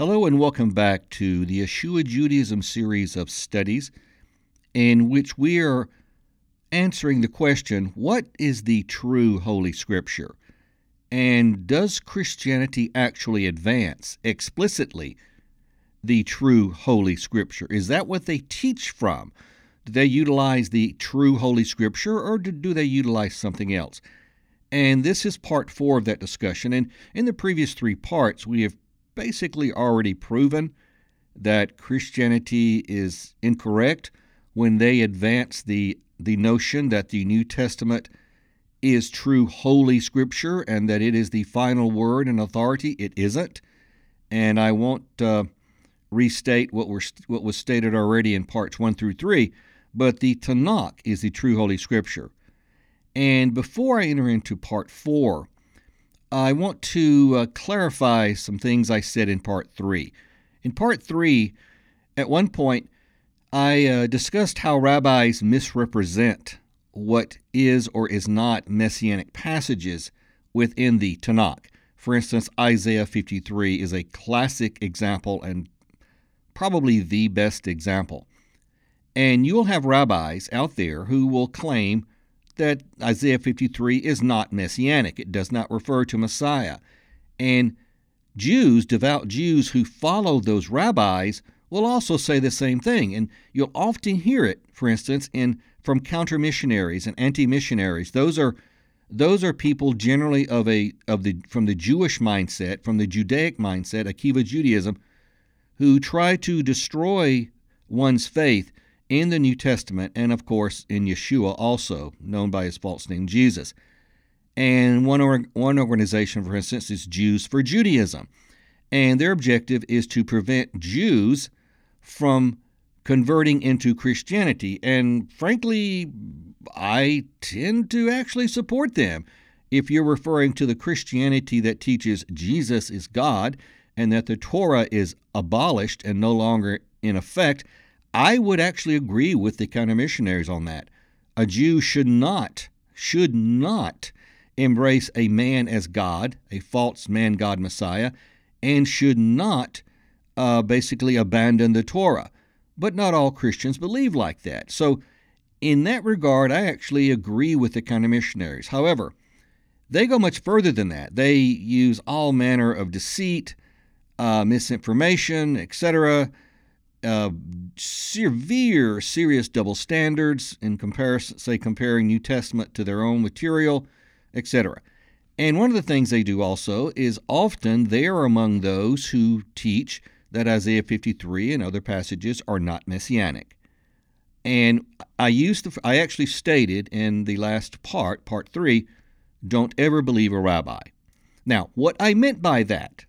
Hello and welcome back to the Yeshua Judaism series of studies in which we are answering the question what is the true Holy Scripture? And does Christianity actually advance explicitly the true Holy Scripture? Is that what they teach from? Do they utilize the true Holy Scripture or do they utilize something else? And this is part four of that discussion. And in the previous three parts, we have basically already proven that Christianity is incorrect when they advance the the notion that the New Testament is true holy scripture and that it is the final word and authority. It isn't, and I won't uh, restate what were what was stated already in parts one through three. But the Tanakh is the true holy scripture. And before I enter into part four, I want to uh, clarify some things I said in part three. In part three, at one point, I uh, discussed how rabbis misrepresent what is or is not messianic passages within the Tanakh. For instance, Isaiah 53 is a classic example and probably the best example. And you'll have rabbis out there who will claim that Isaiah 53 is not messianic. It does not refer to Messiah. And Jews, devout Jews who follow those rabbis, will also say the same thing. And you'll often hear it, for instance, in from counter missionaries and anti missionaries. Those are those are people generally of a of the from the Jewish mindset, from the Judaic mindset, Akiva Judaism, who try to destroy one's faith in the New Testament and, of course, in Yeshua, also known by his false name Jesus. And one, or, one organization, for instance, is Jews for Judaism. And their objective is to prevent Jews from converting into Christianity. And frankly, I tend to actually support them. If you're referring to the Christianity that teaches Jesus is God and that the Torah is abolished and no longer in effect, I would actually agree with the counter missionaries on that. A Jew should not, should not embrace a man as God, a false man God Messiah, and should not uh, basically abandon the Torah. But not all Christians believe like that. So, in that regard, I actually agree with the counter missionaries. However, they go much further than that. They use all manner of deceit, uh, misinformation, etc uh, severe, serious double standards in comparison, say, comparing New Testament to their own material, etc. And one of the things they do also is often they are among those who teach that Isaiah 53 and other passages are not messianic. And I used the, I actually stated in the last part, part three, don't ever believe a rabbi. Now, what I meant by that,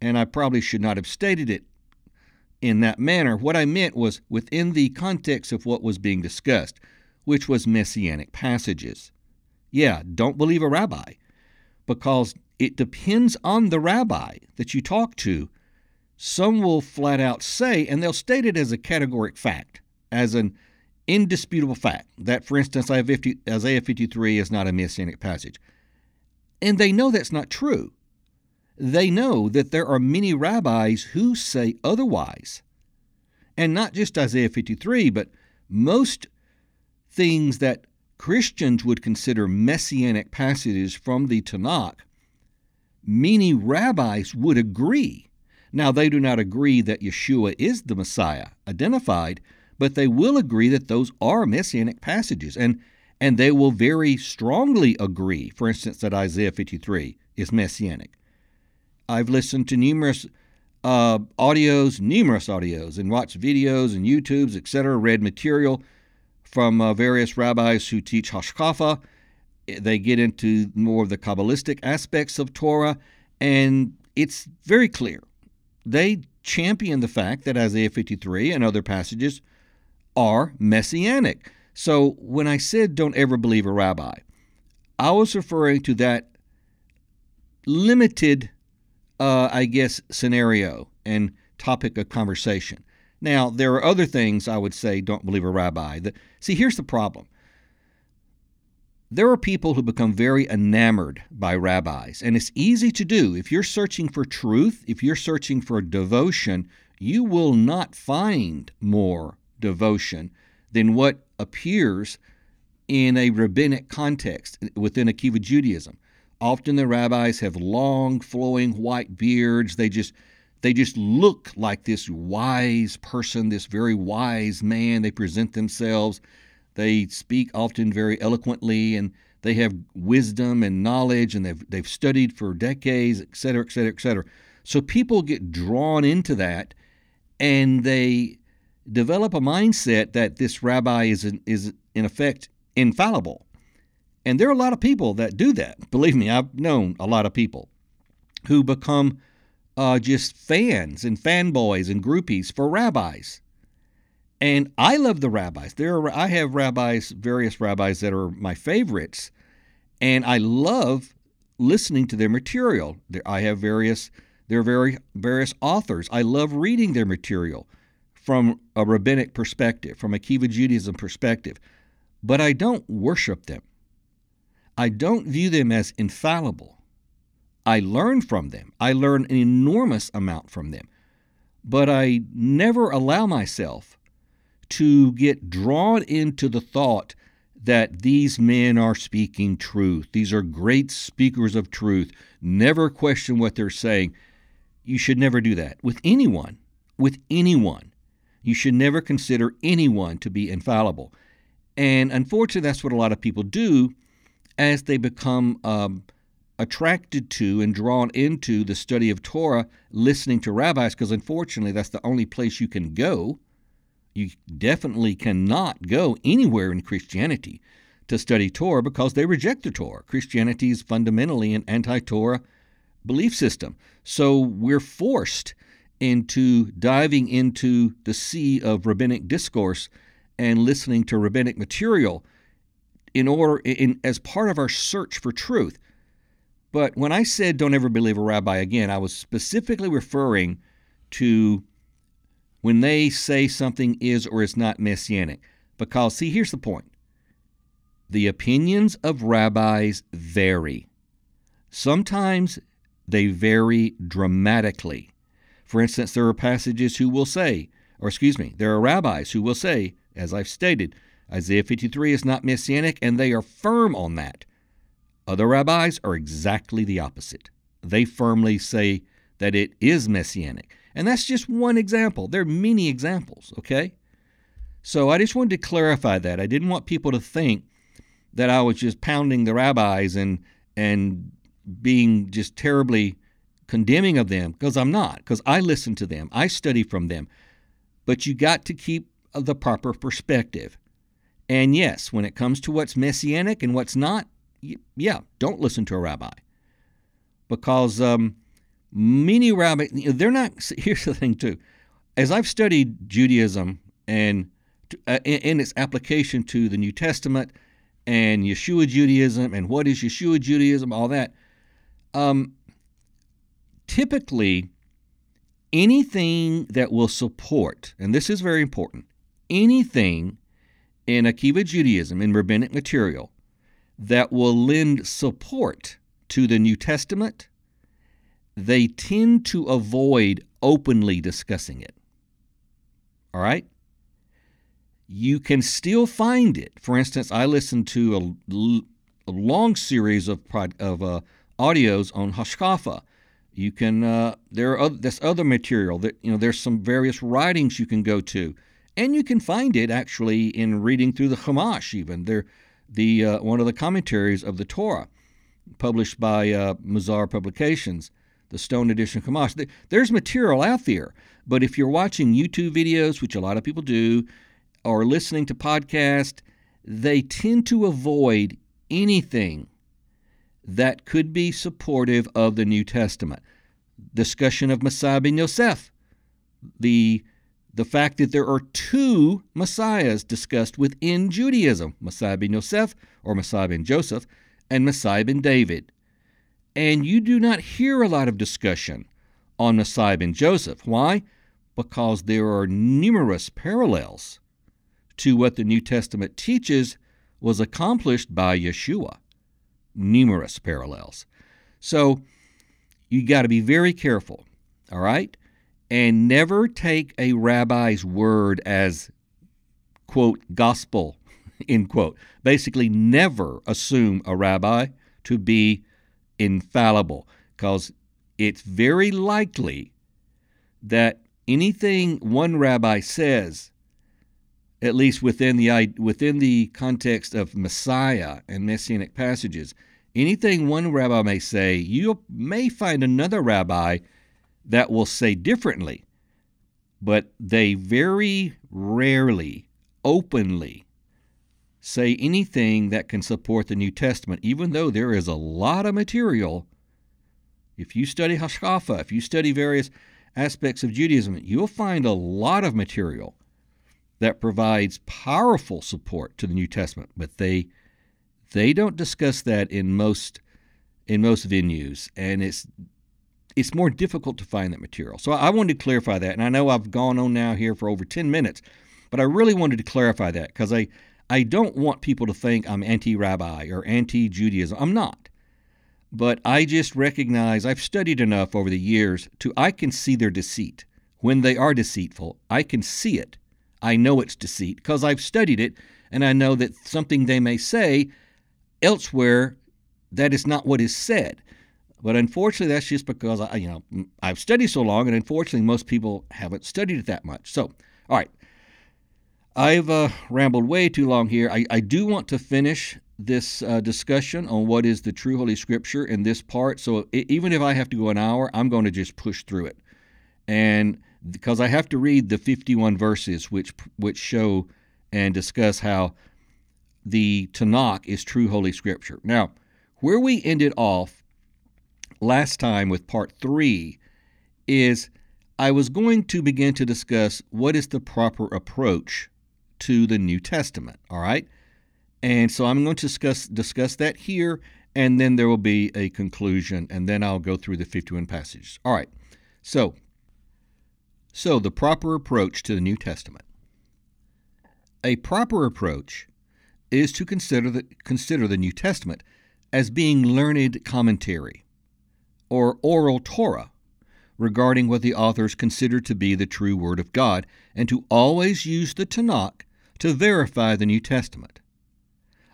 and I probably should not have stated it in that manner. What I meant was within the context of what was being discussed, which was messianic passages. Yeah, don't believe a rabbi, because it depends on the rabbi that you talk to. Some will flat out say, and they'll state it as a categoric fact, as an indisputable fact, that, for instance, Isaiah 53 is not a messianic passage. And they know that's not true they know that there are many rabbis who say otherwise. And not just Isaiah 53, but most things that Christians would consider messianic passages from the Tanakh, many rabbis would agree. Now, they do not agree that Yeshua is the Messiah identified, but they will agree that those are messianic passages. And, and they will very strongly agree, for instance, that Isaiah 53 is messianic. I've listened to numerous uh, audios, numerous audios, and watched videos and YouTubes, etc., read material from uh, various rabbis who teach Hashkafa. They get into more of the Kabbalistic aspects of Torah, and it's very clear. They champion the fact that Isaiah 53 and other passages are messianic. So when I said don't ever believe a rabbi, I was referring to that limited uh, I guess, scenario and topic of conversation. Now, there are other things I would say don't believe a rabbi. The, see, here's the problem there are people who become very enamored by rabbis, and it's easy to do. If you're searching for truth, if you're searching for devotion, you will not find more devotion than what appears in a rabbinic context within Akiva Judaism. Often the rabbis have long flowing white beards. They just they just look like this wise person, this very wise man. They present themselves. They speak often very eloquently and they have wisdom and knowledge and they've, they've studied for decades, et cetera, et cetera, et cetera. So people get drawn into that and they develop a mindset that this rabbi is in, is in effect infallible. And there are a lot of people that do that. Believe me, I've known a lot of people who become uh, just fans and fanboys and groupies for rabbis. And I love the rabbis. There are I have rabbis, various rabbis that are my favorites, and I love listening to their material. I have various there are very various authors. I love reading their material from a rabbinic perspective, from Akiva Judaism perspective, but I don't worship them. I don't view them as infallible. I learn from them. I learn an enormous amount from them. But I never allow myself to get drawn into the thought that these men are speaking truth. These are great speakers of truth. Never question what they're saying. You should never do that with anyone. With anyone. You should never consider anyone to be infallible. And unfortunately, that's what a lot of people do as they become um, attracted to and drawn into the study of Torah, listening to rabbis, because unfortunately, that's the only place you can go. You definitely cannot go anywhere in Christianity to study Torah because they reject the Torah. Christianity is fundamentally an anti Torah belief system. So we're forced into diving into the sea of rabbinic discourse and listening to rabbinic material in order in as part of our search for truth. But when I said don't ever believe a rabbi again, I was specifically referring to when they say something is or is not messianic. Because see, here's the point. The opinions of rabbis vary. Sometimes they vary dramatically. For instance, there are passages who will say, or excuse me, there are rabbis who will say, as I've stated, Isaiah 53 is not messianic, and they are firm on that. Other rabbis are exactly the opposite. They firmly say that it is messianic. And that's just one example. There are many examples, okay? So I just wanted to clarify that. I didn't want people to think that I was just pounding the rabbis and and being just terribly condemning of them because I'm not because I listen to them. I study from them. But you got to keep the proper perspective. And yes, when it comes to what's messianic and what's not, yeah, don't listen to a rabbi. Because um, many rabbis, they're not, here's the thing too. As I've studied Judaism and uh, in its application to the New Testament and Yeshua Judaism and what is Yeshua Judaism, all that, um, typically anything that will support, and this is very important, anything in Akiva Judaism, in rabbinic material, that will lend support to the New Testament, they tend to avoid openly discussing it. All right? You can still find it. For instance, I listened to a, a long series of, of uh, audios on Hashkafa. You can uh, there are other, other material that you know there's some various writings you can go to and you can find it actually in reading through the Chumash. Even there, the uh, one of the commentaries of the Torah, published by uh, Mesorah Publications, the Stone Edition Chumash. There's material out there, but if you're watching YouTube videos, which a lot of people do, or listening to podcasts, they tend to avoid anything that could be supportive of the New Testament. Discussion of Messiah ben Yosef, the the fact that there are two messiahs discussed within Judaism Messiah ben Yosef or Messiah ben Joseph and Messiah ben David. And you do not hear a lot of discussion on Messiah ben Joseph. Why? Because there are numerous parallels to what the New Testament teaches was accomplished by Yeshua. Numerous parallels. So you got to be very careful, all right? And never take a rabbi's word as, quote, gospel, end quote. Basically, never assume a rabbi to be infallible because it's very likely that anything one rabbi says at least within the within the context of Messiah and messianic passages, anything one rabbi may say, you may find another rabbi that will say differently. But they very rarely, openly, say anything that can support the New Testament, even though there is a lot of material. If you study Hashkafa, if you study various aspects of Judaism, you'll find a lot of material that provides powerful support to the New Testament, but they they don't discuss that in most in most venues, and it's it's more difficult to find that material. So I wanted to clarify that, and I know I've gone on now here for over ten minutes, but I really wanted to clarify that because I I don't want people to think I'm anti-rabbi or anti-Judaism. I'm not. But I just recognize I've studied enough over the years to I can see their deceit. When they are deceitful, I can see it. I know it's deceit because I've studied it and I know that something they may say elsewhere that is not what is said. But unfortunately, that's just because I, you know, I've studied so long, and unfortunately, most people haven't studied it that much. So, all right, I've uh, rambled way too long here. I, I do want to finish this uh, discussion on what is the true Holy Scripture in this part. So, it, even if I have to go an hour, I'm going to just push through it, and because I have to read the 51 verses which which show and discuss how the Tanakh is true Holy Scripture. Now, where we ended off last time with part three is I was going to begin to discuss what is the proper approach to the New Testament. All right, and so I'm going to discuss discuss that here, and then there will be a conclusion, and then I'll go through the 51 passages. All right, so so, the proper approach to the New Testament. A proper approach is to consider the, consider the New Testament as being learned commentary or oral Torah regarding what the authors consider to be the true Word of God, and to always use the Tanakh to verify the New Testament.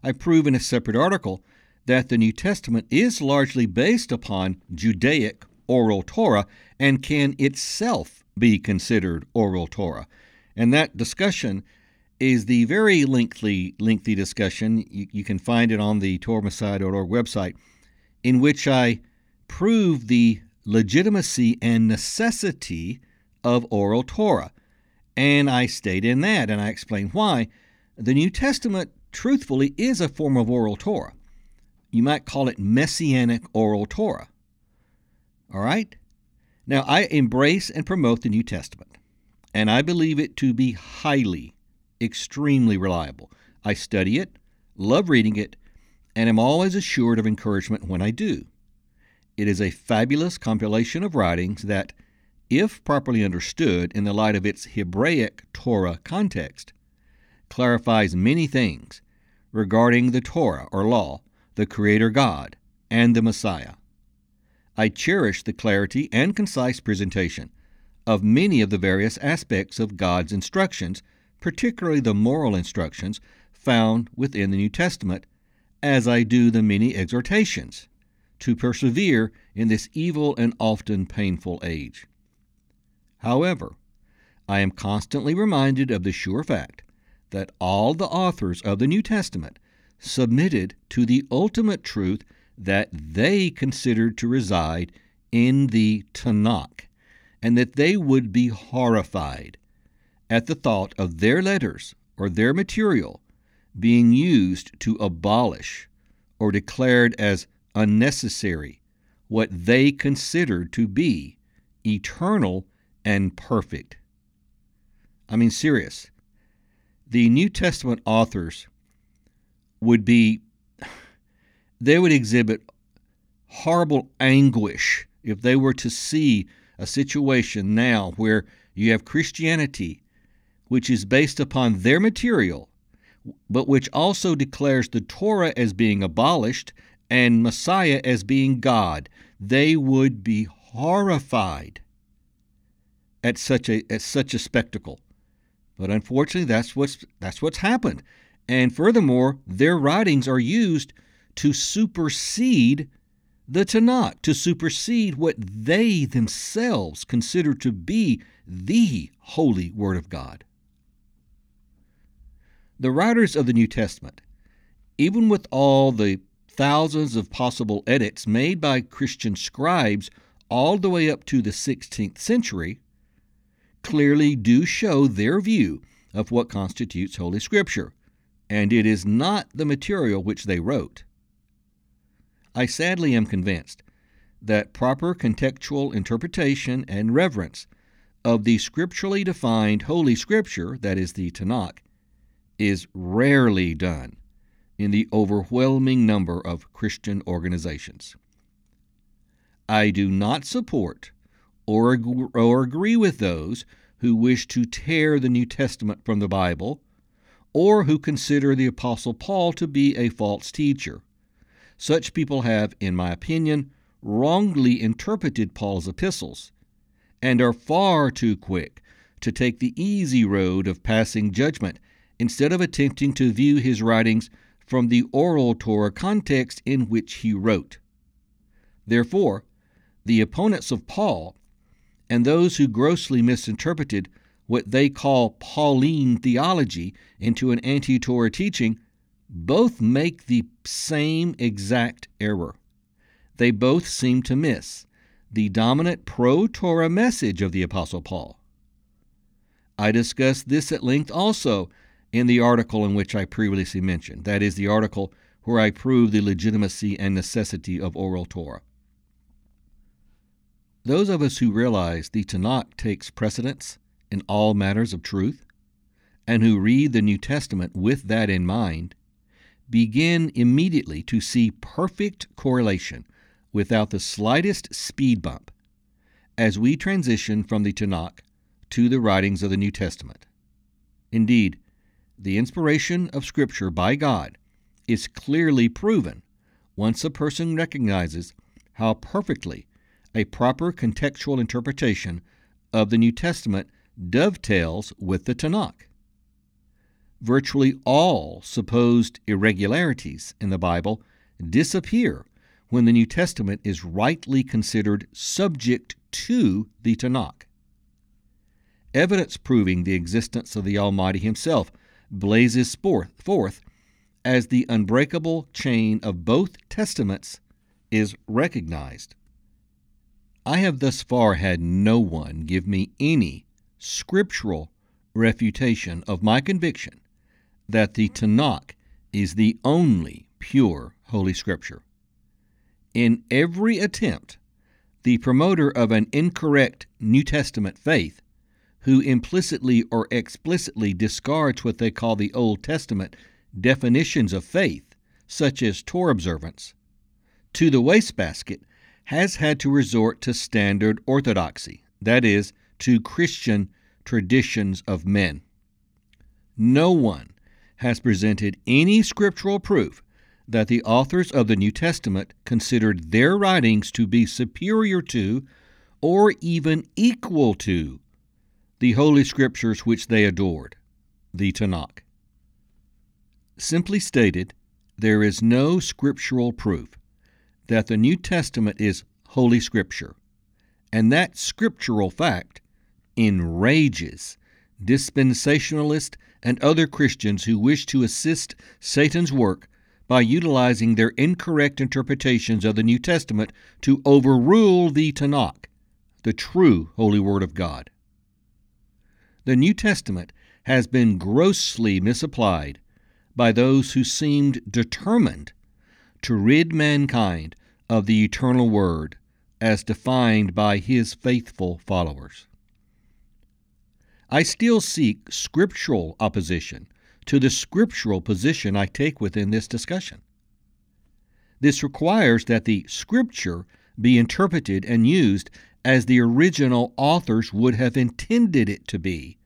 I prove in a separate article that the New Testament is largely based upon Judaic oral Torah and can itself be considered oral Torah. And that discussion is the very lengthy, lengthy discussion. You, you can find it on the TorahMessiah.org website, in which I prove the legitimacy and necessity of oral Torah. And I state in that, and I explain why, the New Testament, truthfully, is a form of oral Torah. You might call it messianic oral Torah. All right? Now, I embrace and promote the New Testament, and I believe it to be highly, extremely reliable. I study it, love reading it, and am always assured of encouragement when I do. It is a fabulous compilation of writings that, if properly understood in the light of its Hebraic Torah context, clarifies many things regarding the Torah or law, the Creator God, and the Messiah. I cherish the clarity and concise presentation of many of the various aspects of God's instructions, particularly the moral instructions found within the New Testament, as I do the many exhortations to persevere in this evil and often painful age. However, I am constantly reminded of the sure fact that all the authors of the New Testament submitted to the ultimate truth that they considered to reside in the Tanakh, and that they would be horrified at the thought of their letters or their material being used to abolish or declared as unnecessary what they considered to be eternal and perfect. I mean, serious. The New Testament authors would be they would exhibit horrible anguish if they were to see a situation now where you have Christianity, which is based upon their material, but which also declares the Torah as being abolished and Messiah as being God, they would be horrified at such a at such a spectacle. But unfortunately, that's what's that's what's happened. And furthermore, their writings are used to supersede the Tanakh, to supersede what they themselves consider to be the holy Word of God. The writers of the New Testament, even with all the thousands of possible edits made by Christian scribes all the way up to the 16th century, clearly do show their view of what constitutes Holy Scripture, and it is not the material which they wrote. I sadly am convinced that proper contextual interpretation and reverence of the scripturally defined Holy Scripture, that is the Tanakh, is rarely done in the overwhelming number of Christian organizations. I do not support or, ag- or agree with those who wish to tear the New Testament from the Bible or who consider the Apostle Paul to be a false teacher. Such people have, in my opinion, wrongly interpreted Paul's epistles and are far too quick to take the easy road of passing judgment instead of attempting to view his writings from the oral Torah context in which he wrote. Therefore, the opponents of Paul and those who grossly misinterpreted what they call Pauline theology into an anti Torah teaching both make the same exact error. They both seem to miss the dominant pro Torah message of the Apostle Paul. I discussed this at length also in the article in which I previously mentioned, that is, the article where I prove the legitimacy and necessity of oral Torah. Those of us who realize the Tanakh takes precedence in all matters of truth, and who read the New Testament with that in mind, begin immediately to see perfect correlation without the slightest speed bump as we transition from the Tanakh to the writings of the New Testament. Indeed, the inspiration of Scripture by God is clearly proven once a person recognizes how perfectly a proper contextual interpretation of the New Testament dovetails with the Tanakh virtually all supposed irregularities in the Bible disappear when the New Testament is rightly considered subject to the Tanakh. Evidence proving the existence of the Almighty Himself blazes forth as the unbreakable chain of both Testaments is recognized. I have thus far had no one give me any scriptural refutation of my conviction that the Tanakh is the only pure Holy Scripture. In every attempt, the promoter of an incorrect New Testament faith, who implicitly or explicitly discards what they call the Old Testament definitions of faith, such as Torah observance, to the wastebasket, has had to resort to standard orthodoxy, that is, to Christian traditions of men. No one has presented any scriptural proof that the authors of the New Testament considered their writings to be superior to or even equal to the Holy Scriptures which they adored, the Tanakh. Simply stated, there is no scriptural proof that the New Testament is Holy Scripture, and that scriptural fact enrages dispensationalist and other Christians who wish to assist Satan's work by utilizing their incorrect interpretations of the New Testament to overrule the Tanakh, the true Holy Word of God. The New Testament has been grossly misapplied by those who seemed determined to rid mankind of the eternal Word as defined by His faithful followers. I still seek scriptural opposition to the scriptural position I take within this discussion. This requires that the scripture be interpreted and used as the original authors would have intended it to be.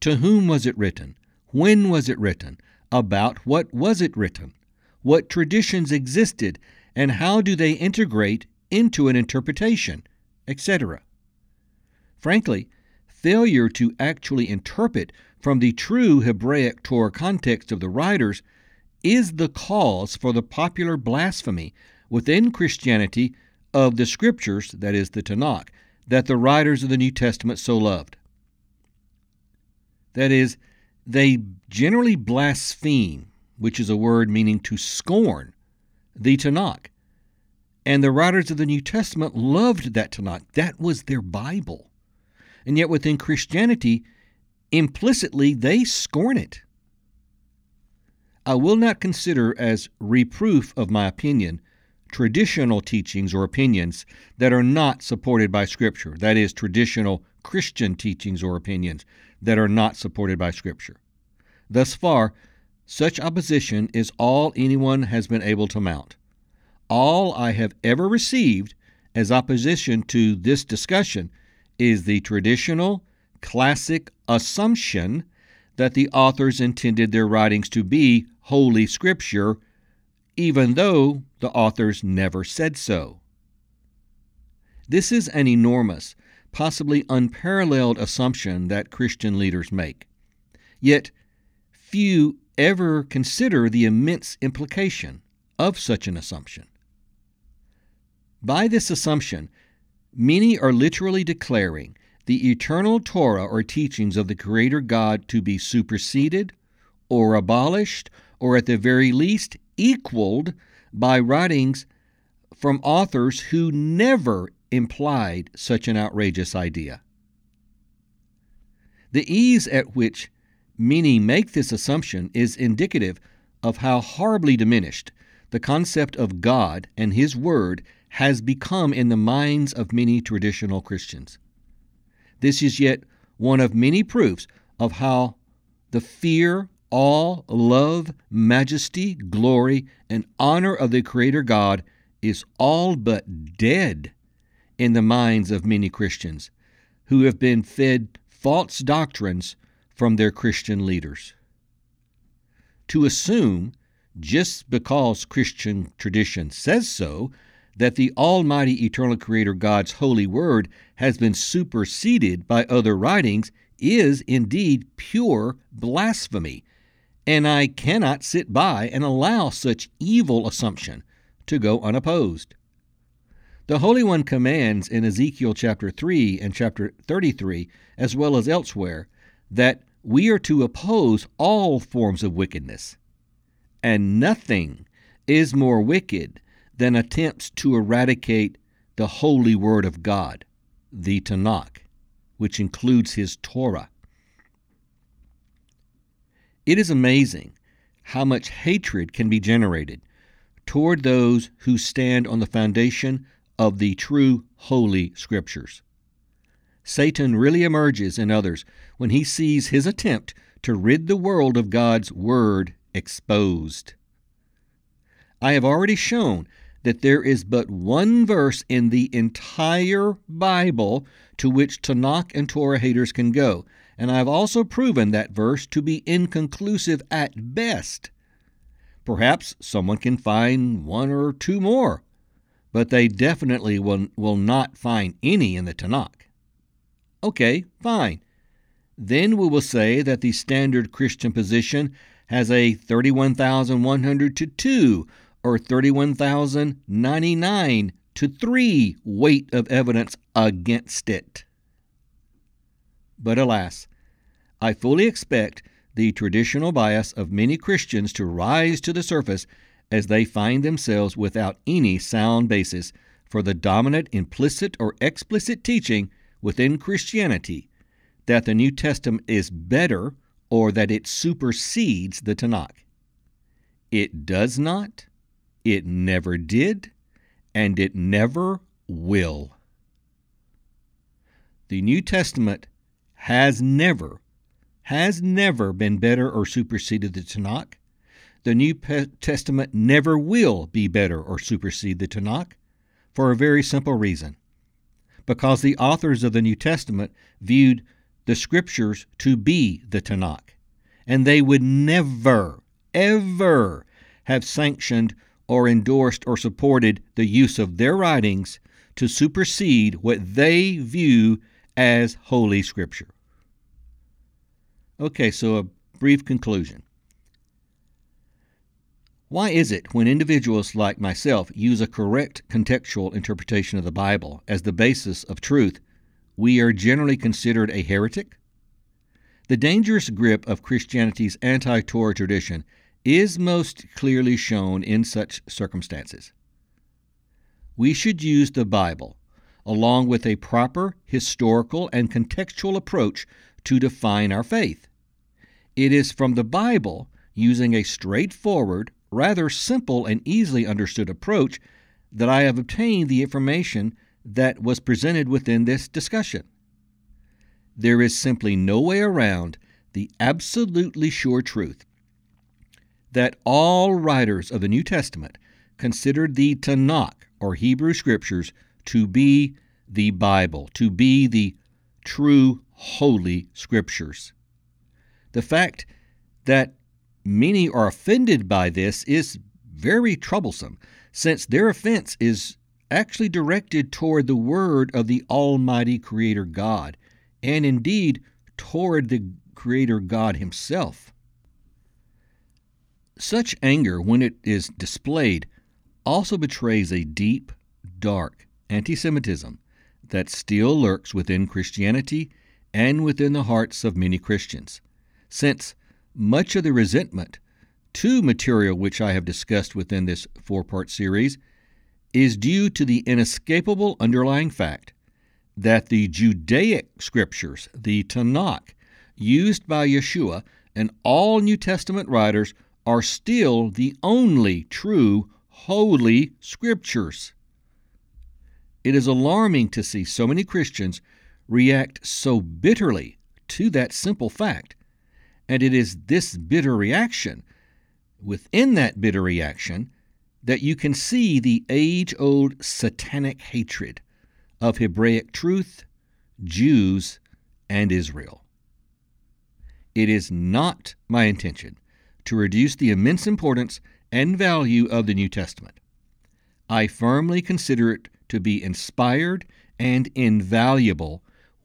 To whom was it written? When was it written? about what was it written, what traditions existed, and how do they integrate into an interpretation, etc. Frankly, failure to actually interpret from the true Hebraic Torah context of the writers is the cause for the popular blasphemy within Christianity of the scriptures, that is, the Tanakh, that the writers of the New Testament so loved. That is, they generally blaspheme, which is a word meaning to scorn, the Tanakh. And the writers of the New Testament loved that Tanakh. That was their Bible. And yet within Christianity, implicitly they scorn it. I will not consider as reproof of my opinion traditional teachings or opinions that are not supported by Scripture. That is, traditional Christian teachings or opinions that are not supported by Scripture. Thus far, such opposition is all anyone has been able to mount. All I have ever received as opposition to this discussion is the traditional, classic assumption that the authors intended their writings to be Holy Scripture, even though the authors never said so. This is an enormous, possibly unparalleled assumption that Christian leaders make. Yet, few ever consider the immense implication of such an assumption. By this assumption, many are literally declaring the eternal Torah or teachings of the Creator God to be superseded or abolished or at the very least equaled by writings from authors who never implied such an outrageous idea. The ease at which many make this assumption is indicative of how horribly diminished the concept of God and His Word has become in the minds of many traditional Christians. This is yet one of many proofs of how the fear, awe, love, majesty, glory, and honor of the Creator God is all but dead in the minds of many Christians who have been fed false doctrines from their Christian leaders. To assume, just because Christian tradition says so, that the Almighty Eternal Creator God's holy word has been superseded by other writings is indeed pure blasphemy, and I cannot sit by and allow such evil assumption to go unopposed. The Holy One commands in Ezekiel chapter 3 and chapter 33, as well as elsewhere, that we are to oppose all forms of wickedness. And nothing is more wicked than attempts to eradicate the holy word of God, the Tanakh, which includes his Torah. It is amazing how much hatred can be generated toward those who stand on the foundation of the true holy scriptures. Satan really emerges in others when he sees his attempt to rid the world of God's Word exposed. I have already shown that there is but one verse in the entire Bible to which Tanakh and Torah haters can go, and I have also proven that verse to be inconclusive at best. Perhaps someone can find one or two more, but they definitely will, will not find any in the Tanakh. Okay, fine. Then we will say that the standard Christian position has a 31,100 to 2 or 31,099 to 3 weight of evidence against it. But alas, I fully expect the traditional bias of many Christians to rise to the surface as they find themselves without any sound basis for the dominant implicit or explicit teaching within Christianity that the New Testament is better or that it supersedes the Tanakh. It does not, it never did, and it never will. The New Testament has never, has never been better or superseded the Tanakh. The New Testament never will be better or supersede the Tanakh for a very simple reason because the authors of the New Testament viewed the Scriptures to be the Tanakh, and they would never, ever have sanctioned or endorsed or supported the use of their writings to supersede what they view as Holy Scripture. Okay, so a brief conclusion. Why is it when individuals like myself use a correct contextual interpretation of the Bible as the basis of truth, we are generally considered a heretic? The dangerous grip of Christianity's anti Torah tradition is most clearly shown in such circumstances. We should use the Bible along with a proper historical and contextual approach to define our faith. It is from the Bible, using a straightforward, rather simple and easily understood approach that I have obtained the information that was presented within this discussion. There is simply no way around the absolutely sure truth that all writers of the New Testament considered the Tanakh, or Hebrew Scriptures, to be the Bible, to be the true Holy Scriptures. The fact that Many are offended by this is very troublesome, since their offense is actually directed toward the word of the Almighty Creator God, and indeed toward the Creator God Himself. Such anger, when it is displayed, also betrays a deep, dark anti Semitism that still lurks within Christianity and within the hearts of many Christians, since much of the resentment to material which I have discussed within this four part series is due to the inescapable underlying fact that the Judaic scriptures, the Tanakh, used by Yeshua and all New Testament writers, are still the only true holy scriptures. It is alarming to see so many Christians react so bitterly to that simple fact and it is this bitter reaction, within that bitter reaction, that you can see the age old satanic hatred of Hebraic truth, Jews, and Israel. It is not my intention to reduce the immense importance and value of the New Testament. I firmly consider it to be inspired and invaluable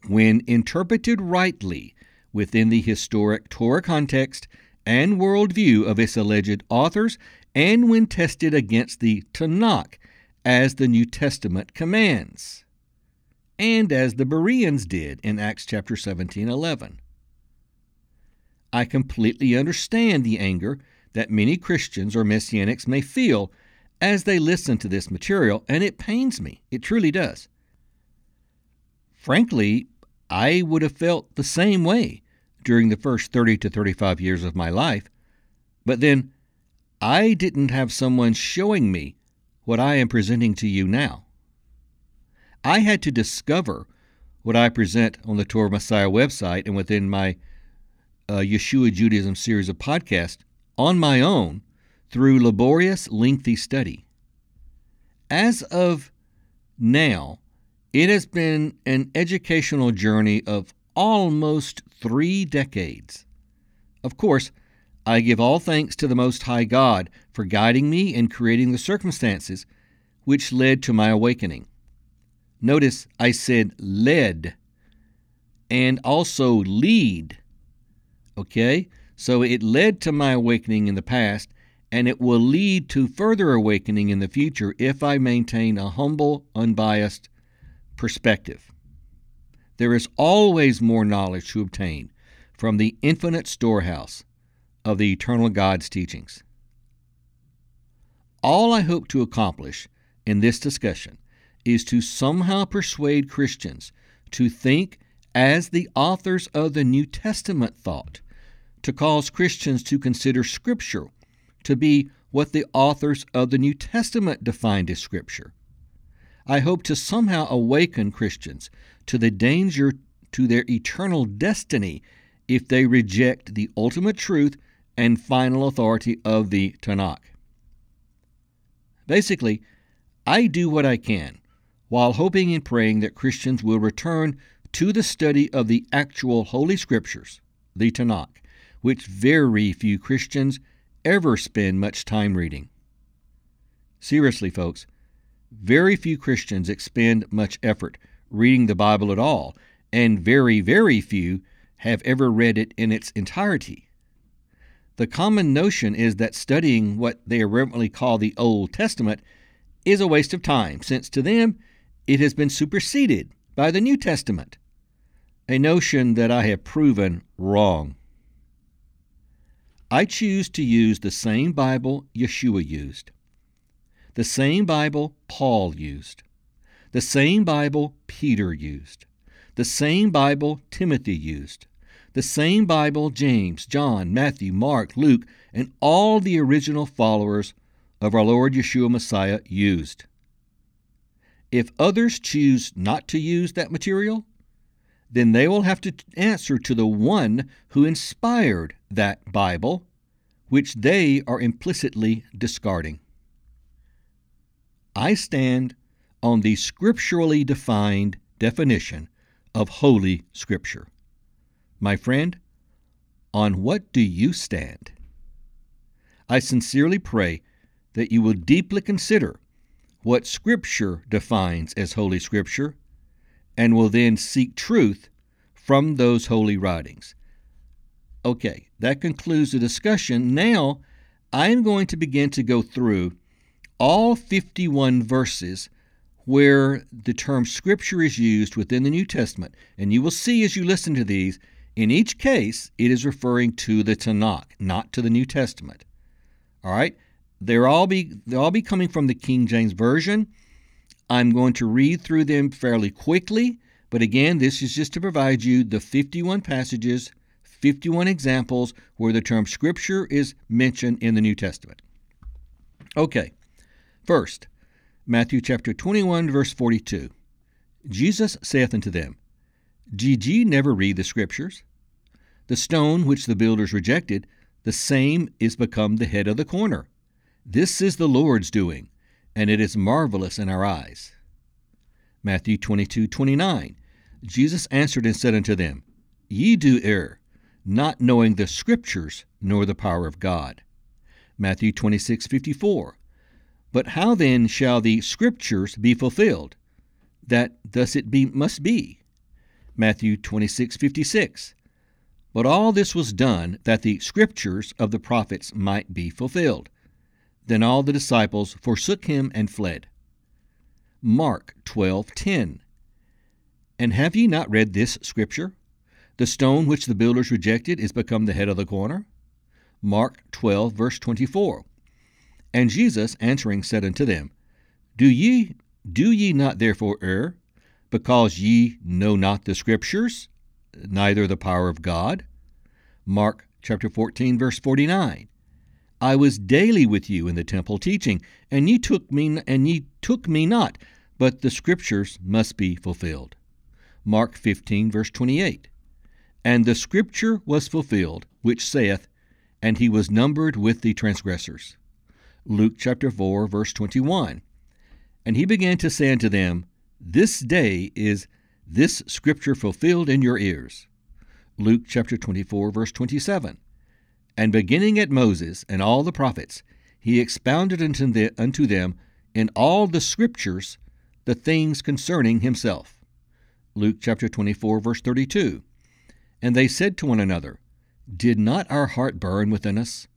when interpreted rightly within the historic Torah context and worldview of its alleged authors and when tested against the Tanakh as the New Testament commands, and as the Bereans did in Acts chapter 17 11. I completely understand the anger that many Christians or Messianics may feel as they listen to this material, and it pains me. It truly does. Frankly, I would have felt the same way during the first 30 to 35 years of my life, but then I didn't have someone showing me what I am presenting to you now. I had to discover what I present on the Torah Messiah website and within my uh, Yeshua Judaism series of podcasts on my own through laborious, lengthy study. As of now, it has been an educational journey of almost three decades. Of course, I give all thanks to the Most High God for guiding me and creating the circumstances which led to my awakening. Notice I said led and also lead. Okay? So it led to my awakening in the past, and it will lead to further awakening in the future if I maintain a humble, unbiased perspective. There is always more knowledge to obtain from the infinite storehouse of the eternal God's teachings. All I hope to accomplish in this discussion is to somehow persuade Christians to think as the authors of the New Testament thought, to cause Christians to consider Scripture to be what the authors of the New Testament defined as Scripture. I hope to somehow awaken Christians to the danger to their eternal destiny if they reject the ultimate truth and final authority of the Tanakh. Basically, I do what I can while hoping and praying that Christians will return to the study of the actual Holy Scriptures, the Tanakh, which very few Christians ever spend much time reading. Seriously, folks, very few Christians expend much effort reading the Bible at all, and very, very few have ever read it in its entirety. The common notion is that studying what they irreverently call the Old Testament is a waste of time, since to them it has been superseded by the New Testament, a notion that I have proven wrong. I choose to use the same Bible Yeshua used, the same Bible Paul used, the same Bible Peter used, the same Bible Timothy used, the same Bible James, John, Matthew, Mark, Luke, and all the original followers of our Lord Yeshua Messiah used. If others choose not to use that material, then they will have to answer to the one who inspired that Bible, which they are implicitly discarding. I stand on the scripturally defined definition of Holy Scripture. My friend, on what do you stand? I sincerely pray that you will deeply consider what Scripture defines as Holy Scripture and will then seek truth from those holy writings. Okay, that concludes the discussion. Now, I am going to begin to go through all 51 verses where the term Scripture is used within the New Testament. And you will see as you listen to these, in each case, it is referring to the Tanakh, not to the New Testament. All right? They're all be they'll all be coming from the King James Version. I'm going to read through them fairly quickly, but again, this is just to provide you the 51 passages, 51 examples where the term scripture is mentioned in the New Testament. Okay. First, Matthew chapter 21 verse 42. Jesus saith unto them, Did ye never read the scriptures? The stone which the builders rejected, the same is become the head of the corner. This is the Lord's doing, and it is marvelous in our eyes. Matthew 22 29. Jesus answered and said unto them, Ye do err, not knowing the Scriptures nor the power of God. Matthew 26 54. But how then shall the Scriptures be fulfilled? That thus it be must be. Matthew 26 56. But all this was done that the Scriptures of the prophets might be fulfilled. Then all the disciples forsook him and fled. Mark 12:10 And have ye not read this scripture? The stone which the builders rejected is become the head of the corner. Mark 12 verse 24. And Jesus answering said unto them, Do ye do ye not therefore err, because ye know not the scriptures, neither the power of God? Mark chapter 14 verse 49. I was daily with you in the temple teaching, and ye took me and ye took me not, but the scriptures must be fulfilled. Mark 15 verse 28. And the scripture was fulfilled, which saith, And he was numbered with the transgressors. Luke chapter 4 verse 21. And he began to say unto them, This day is this scripture fulfilled in your ears. Luke chapter 24 verse 27. And beginning at Moses and all the prophets, he expounded unto them in all the scriptures the things concerning himself. Luke chapter 24, verse 32. And they said to one another, Did not our heart burn within us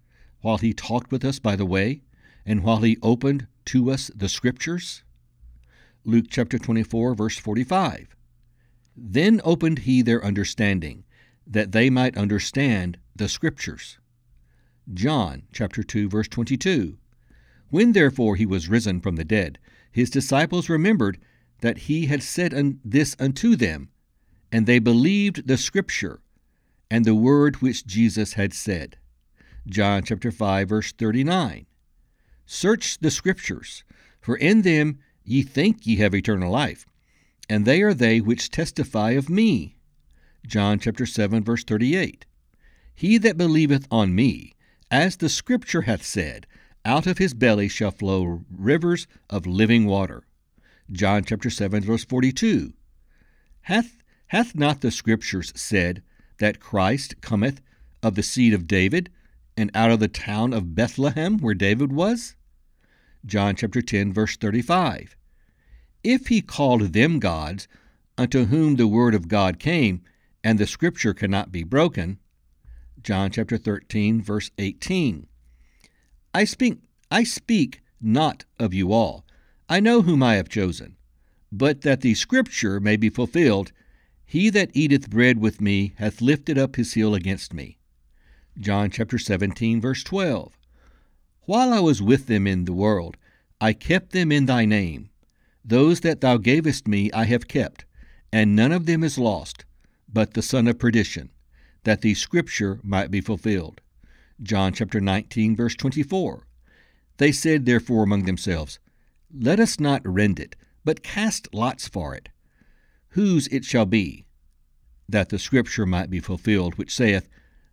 while he talked with us by the way, and while he opened to us the scriptures? Luke chapter 24, verse 45. Then opened he their understanding, that they might understand the scriptures. John chapter 2 verse 22. When therefore he was risen from the dead, his disciples remembered that he had said un- this unto them, and they believed the scripture and the word which Jesus had said. John chapter 5 verse 39. Search the scriptures, for in them ye think ye have eternal life, and they are they which testify of me. John chapter 7 verse 38. He that believeth on me, as the Scripture hath said, out of his belly shall flow rivers of living water. John chapter 7, verse 42. Hath, hath not the Scriptures said that Christ cometh of the seed of David, and out of the town of Bethlehem where David was? John chapter 10 verse 35. If he called them gods, unto whom the word of God came, and the scripture cannot be broken, John chapter 13 verse 18. I speak I speak not of you all. I know whom I have chosen, but that the scripture may be fulfilled, he that eateth bread with me hath lifted up his heel against me. John chapter 17 verse 12. While I was with them in the world, I kept them in thy name. Those that thou gavest me I have kept, and none of them is lost, but the son of perdition, that the scripture might be fulfilled. John chapter 19 verse 24. They said therefore among themselves, Let us not rend it, but cast lots for it, whose it shall be, that the scripture might be fulfilled, which saith,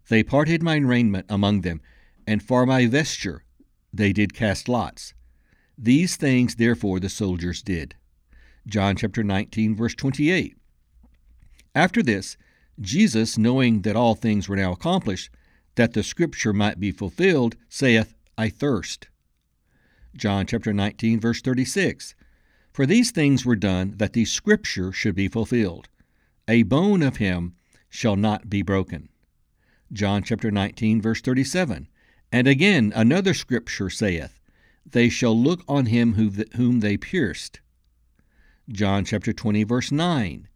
They parted mine raiment among them, and for my vesture they did cast lots. These things therefore the soldiers did. John chapter 19, verse 28. After this, Jesus, knowing that all things were now accomplished, that the scripture might be fulfilled, saith, I thirst. John chapter 19, verse 36. For these things were done that the scripture should be fulfilled. A bone of him shall not be broken. John chapter 19, verse 37. And again another scripture saith, They shall look on him whom they pierced. John chapter 20, verse 9.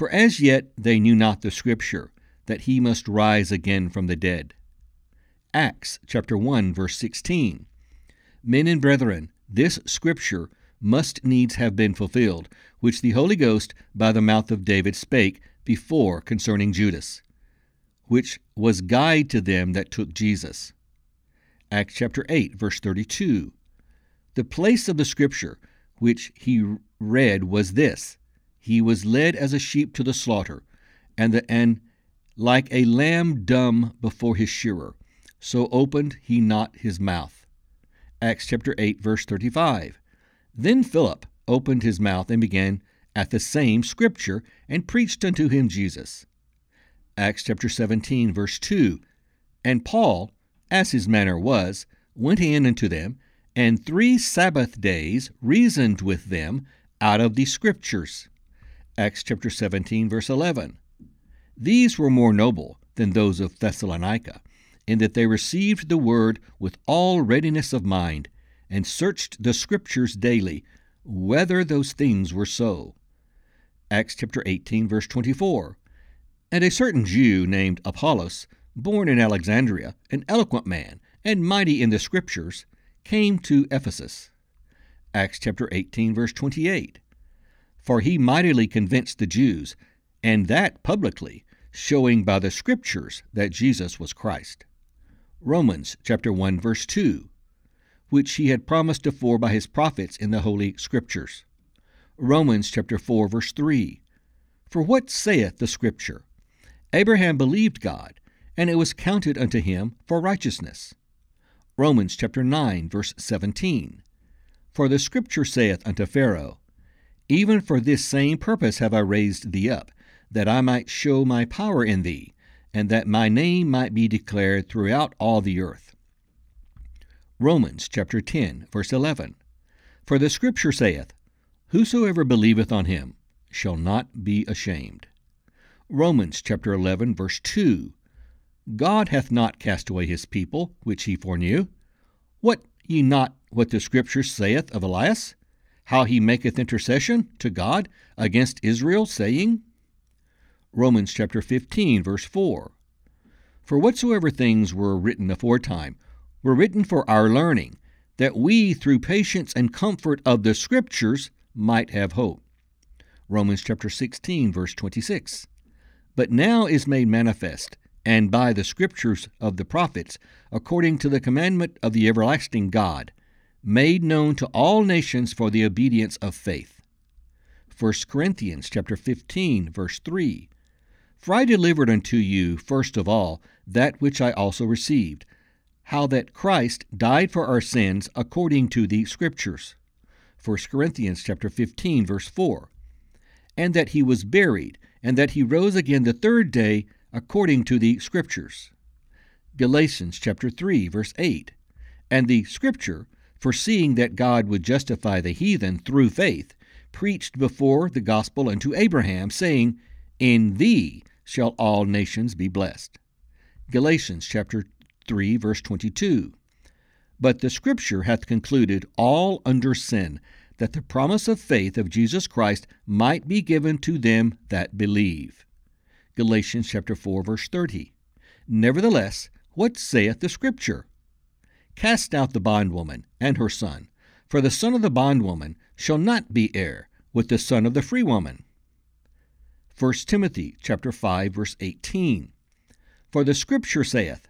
For as yet they knew not the scripture, that he must rise again from the dead. Acts chapter 1, verse 16. Men and brethren, this scripture must needs have been fulfilled, which the Holy Ghost by the mouth of David spake before concerning Judas, which was guide to them that took Jesus. Acts chapter 8, verse 32. The place of the scripture which he read was this He was led as a sheep to the slaughter, and, the, and like a lamb dumb before his shearer, so opened he not his mouth. Acts chapter 8, verse 35. Then Philip opened his mouth and began at the same scripture and preached unto him Jesus. Acts chapter 17, verse 2. And Paul, as his manner was, went in unto them, and three Sabbath days reasoned with them out of the Scriptures. Acts chapter 17, verse 11. These were more noble than those of Thessalonica, in that they received the word with all readiness of mind, and searched the Scriptures daily, whether those things were so. Acts chapter 18, verse 24. And a certain Jew named Apollos, born in Alexandria, an eloquent man, and mighty in the Scriptures, came to Ephesus. Acts chapter 18, verse 28. For he mightily convinced the Jews, and that publicly, showing by the Scriptures that Jesus was Christ. Romans chapter 1, verse 2, which he had promised afore by his prophets in the Holy Scriptures. Romans chapter 4, verse 3. For what saith the Scripture? Abraham believed God, and it was counted unto him for righteousness. Romans chapter 9, verse 17. For the Scripture saith unto Pharaoh, Even for this same purpose have I raised thee up, that I might show my power in thee, and that my name might be declared throughout all the earth. Romans chapter 10, verse 11. For the Scripture saith, Whosoever believeth on him shall not be ashamed. Romans chapter 11, verse 2. God hath not cast away his people, which he foreknew. What ye not what the Scripture saith of Elias? How he maketh intercession to God against Israel, saying, Romans chapter 15, verse 4. For whatsoever things were written aforetime were written for our learning, that we, through patience and comfort of the Scriptures, might have hope. Romans chapter 16, verse 26. But now is made manifest and by the scriptures of the prophets, according to the commandment of the everlasting God, made known to all nations for the obedience of faith. 1 Corinthians chapter 15 verse 3 For I delivered unto you first of all that which I also received how that Christ died for our sins according to the scriptures 1 Corinthians chapter 15 verse 4 and that he was buried and that he rose again the third day according to the Scriptures. Galatians chapter 3 verse 8, and the scripture foreseeing that God would justify the heathen through faith, preached before the gospel unto Abraham, saying, In thee shall all nations be blessed. Galatians chapter 3 verse 22. But the scripture hath concluded all under sin, that the promise of faith of Jesus Christ might be given to them that believe. Galatians chapter 4 verse 30. Nevertheless, what saith the scripture? Cast out the bondwoman and her son, for the son of the bondwoman shall not be heir with the son of the free woman. 1 Timothy chapter 5 verse 18. For the scripture saith,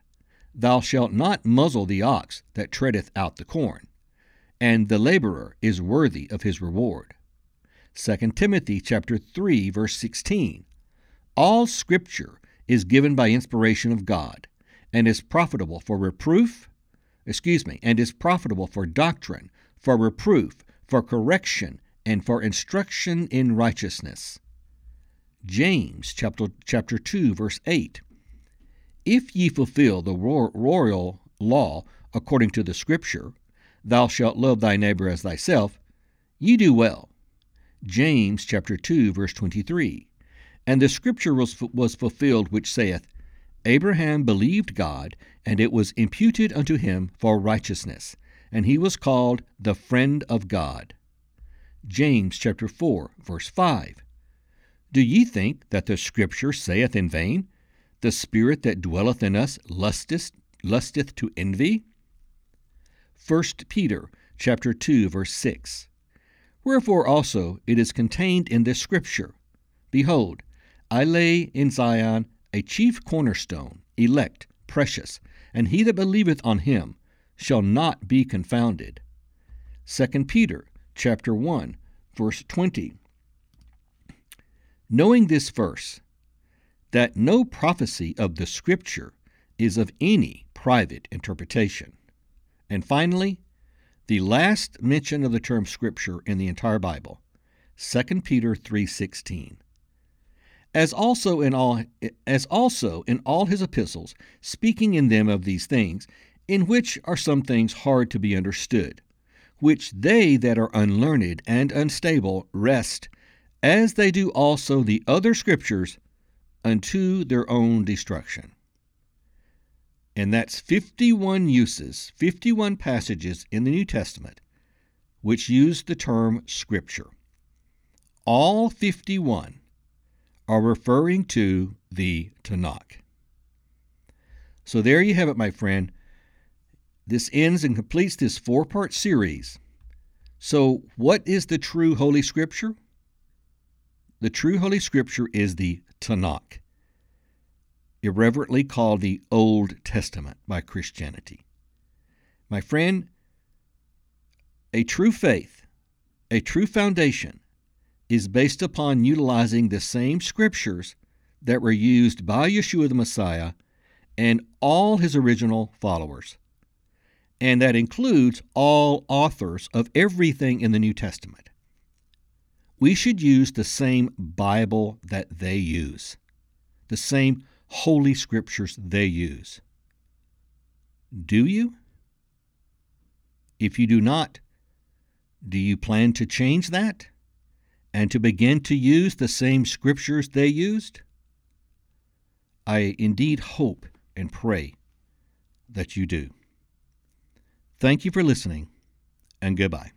Thou shalt not muzzle the ox that treadeth out the corn, and the laborer is worthy of his reward. 2 Timothy chapter 3 verse 16. All scripture is given by inspiration of God and is profitable for reproof, excuse me, and is profitable for doctrine, for reproof, for correction, and for instruction in righteousness. James chapter, chapter 2 verse 8. If ye fulfill the royal law according to the scripture, thou shalt love thy neighbor as thyself, ye do well. James chapter 2 verse 23. And the scripture was, was fulfilled which saith, Abraham believed God, and it was imputed unto him for righteousness, and he was called the friend of God. James chapter 4, verse 5. Do ye think that the scripture saith in vain, The spirit that dwelleth in us lusteth, lusteth to envy? 1 Peter chapter 2, verse 6. Wherefore also it is contained in this scripture, Behold, I lay in Zion a chief cornerstone, elect, precious, and he that believeth on him shall not be confounded. 2 Peter chapter 1 verse 20. Knowing this verse, that no prophecy of the scripture is of any private interpretation. And finally, the last mention of the term scripture in the entire Bible, 2 Peter 3:16 as also in all as also in all his epistles, speaking in them of these things, in which are some things hard to be understood, which they that are unlearned and unstable wrest, as they do also the other scriptures, unto their own destruction. And that's 51 uses, 51 passages in the New Testament which use the term scripture. All 51 are referring to the Tanakh. So there you have it, my friend. This ends and completes this four part series. So, what is the true Holy Scripture? The true Holy Scripture is the Tanakh, irreverently called the Old Testament by Christianity. My friend, a true faith, a true foundation, is based upon utilizing the same scriptures that were used by Yeshua the Messiah and all his original followers. And that includes all authors of everything in the New Testament. We should use the same Bible that they use, the same holy scriptures they use. Do you? If you do not, do you plan to change that? And to begin to use the same scriptures they used? I indeed hope and pray that you do. Thank you for listening, and goodbye.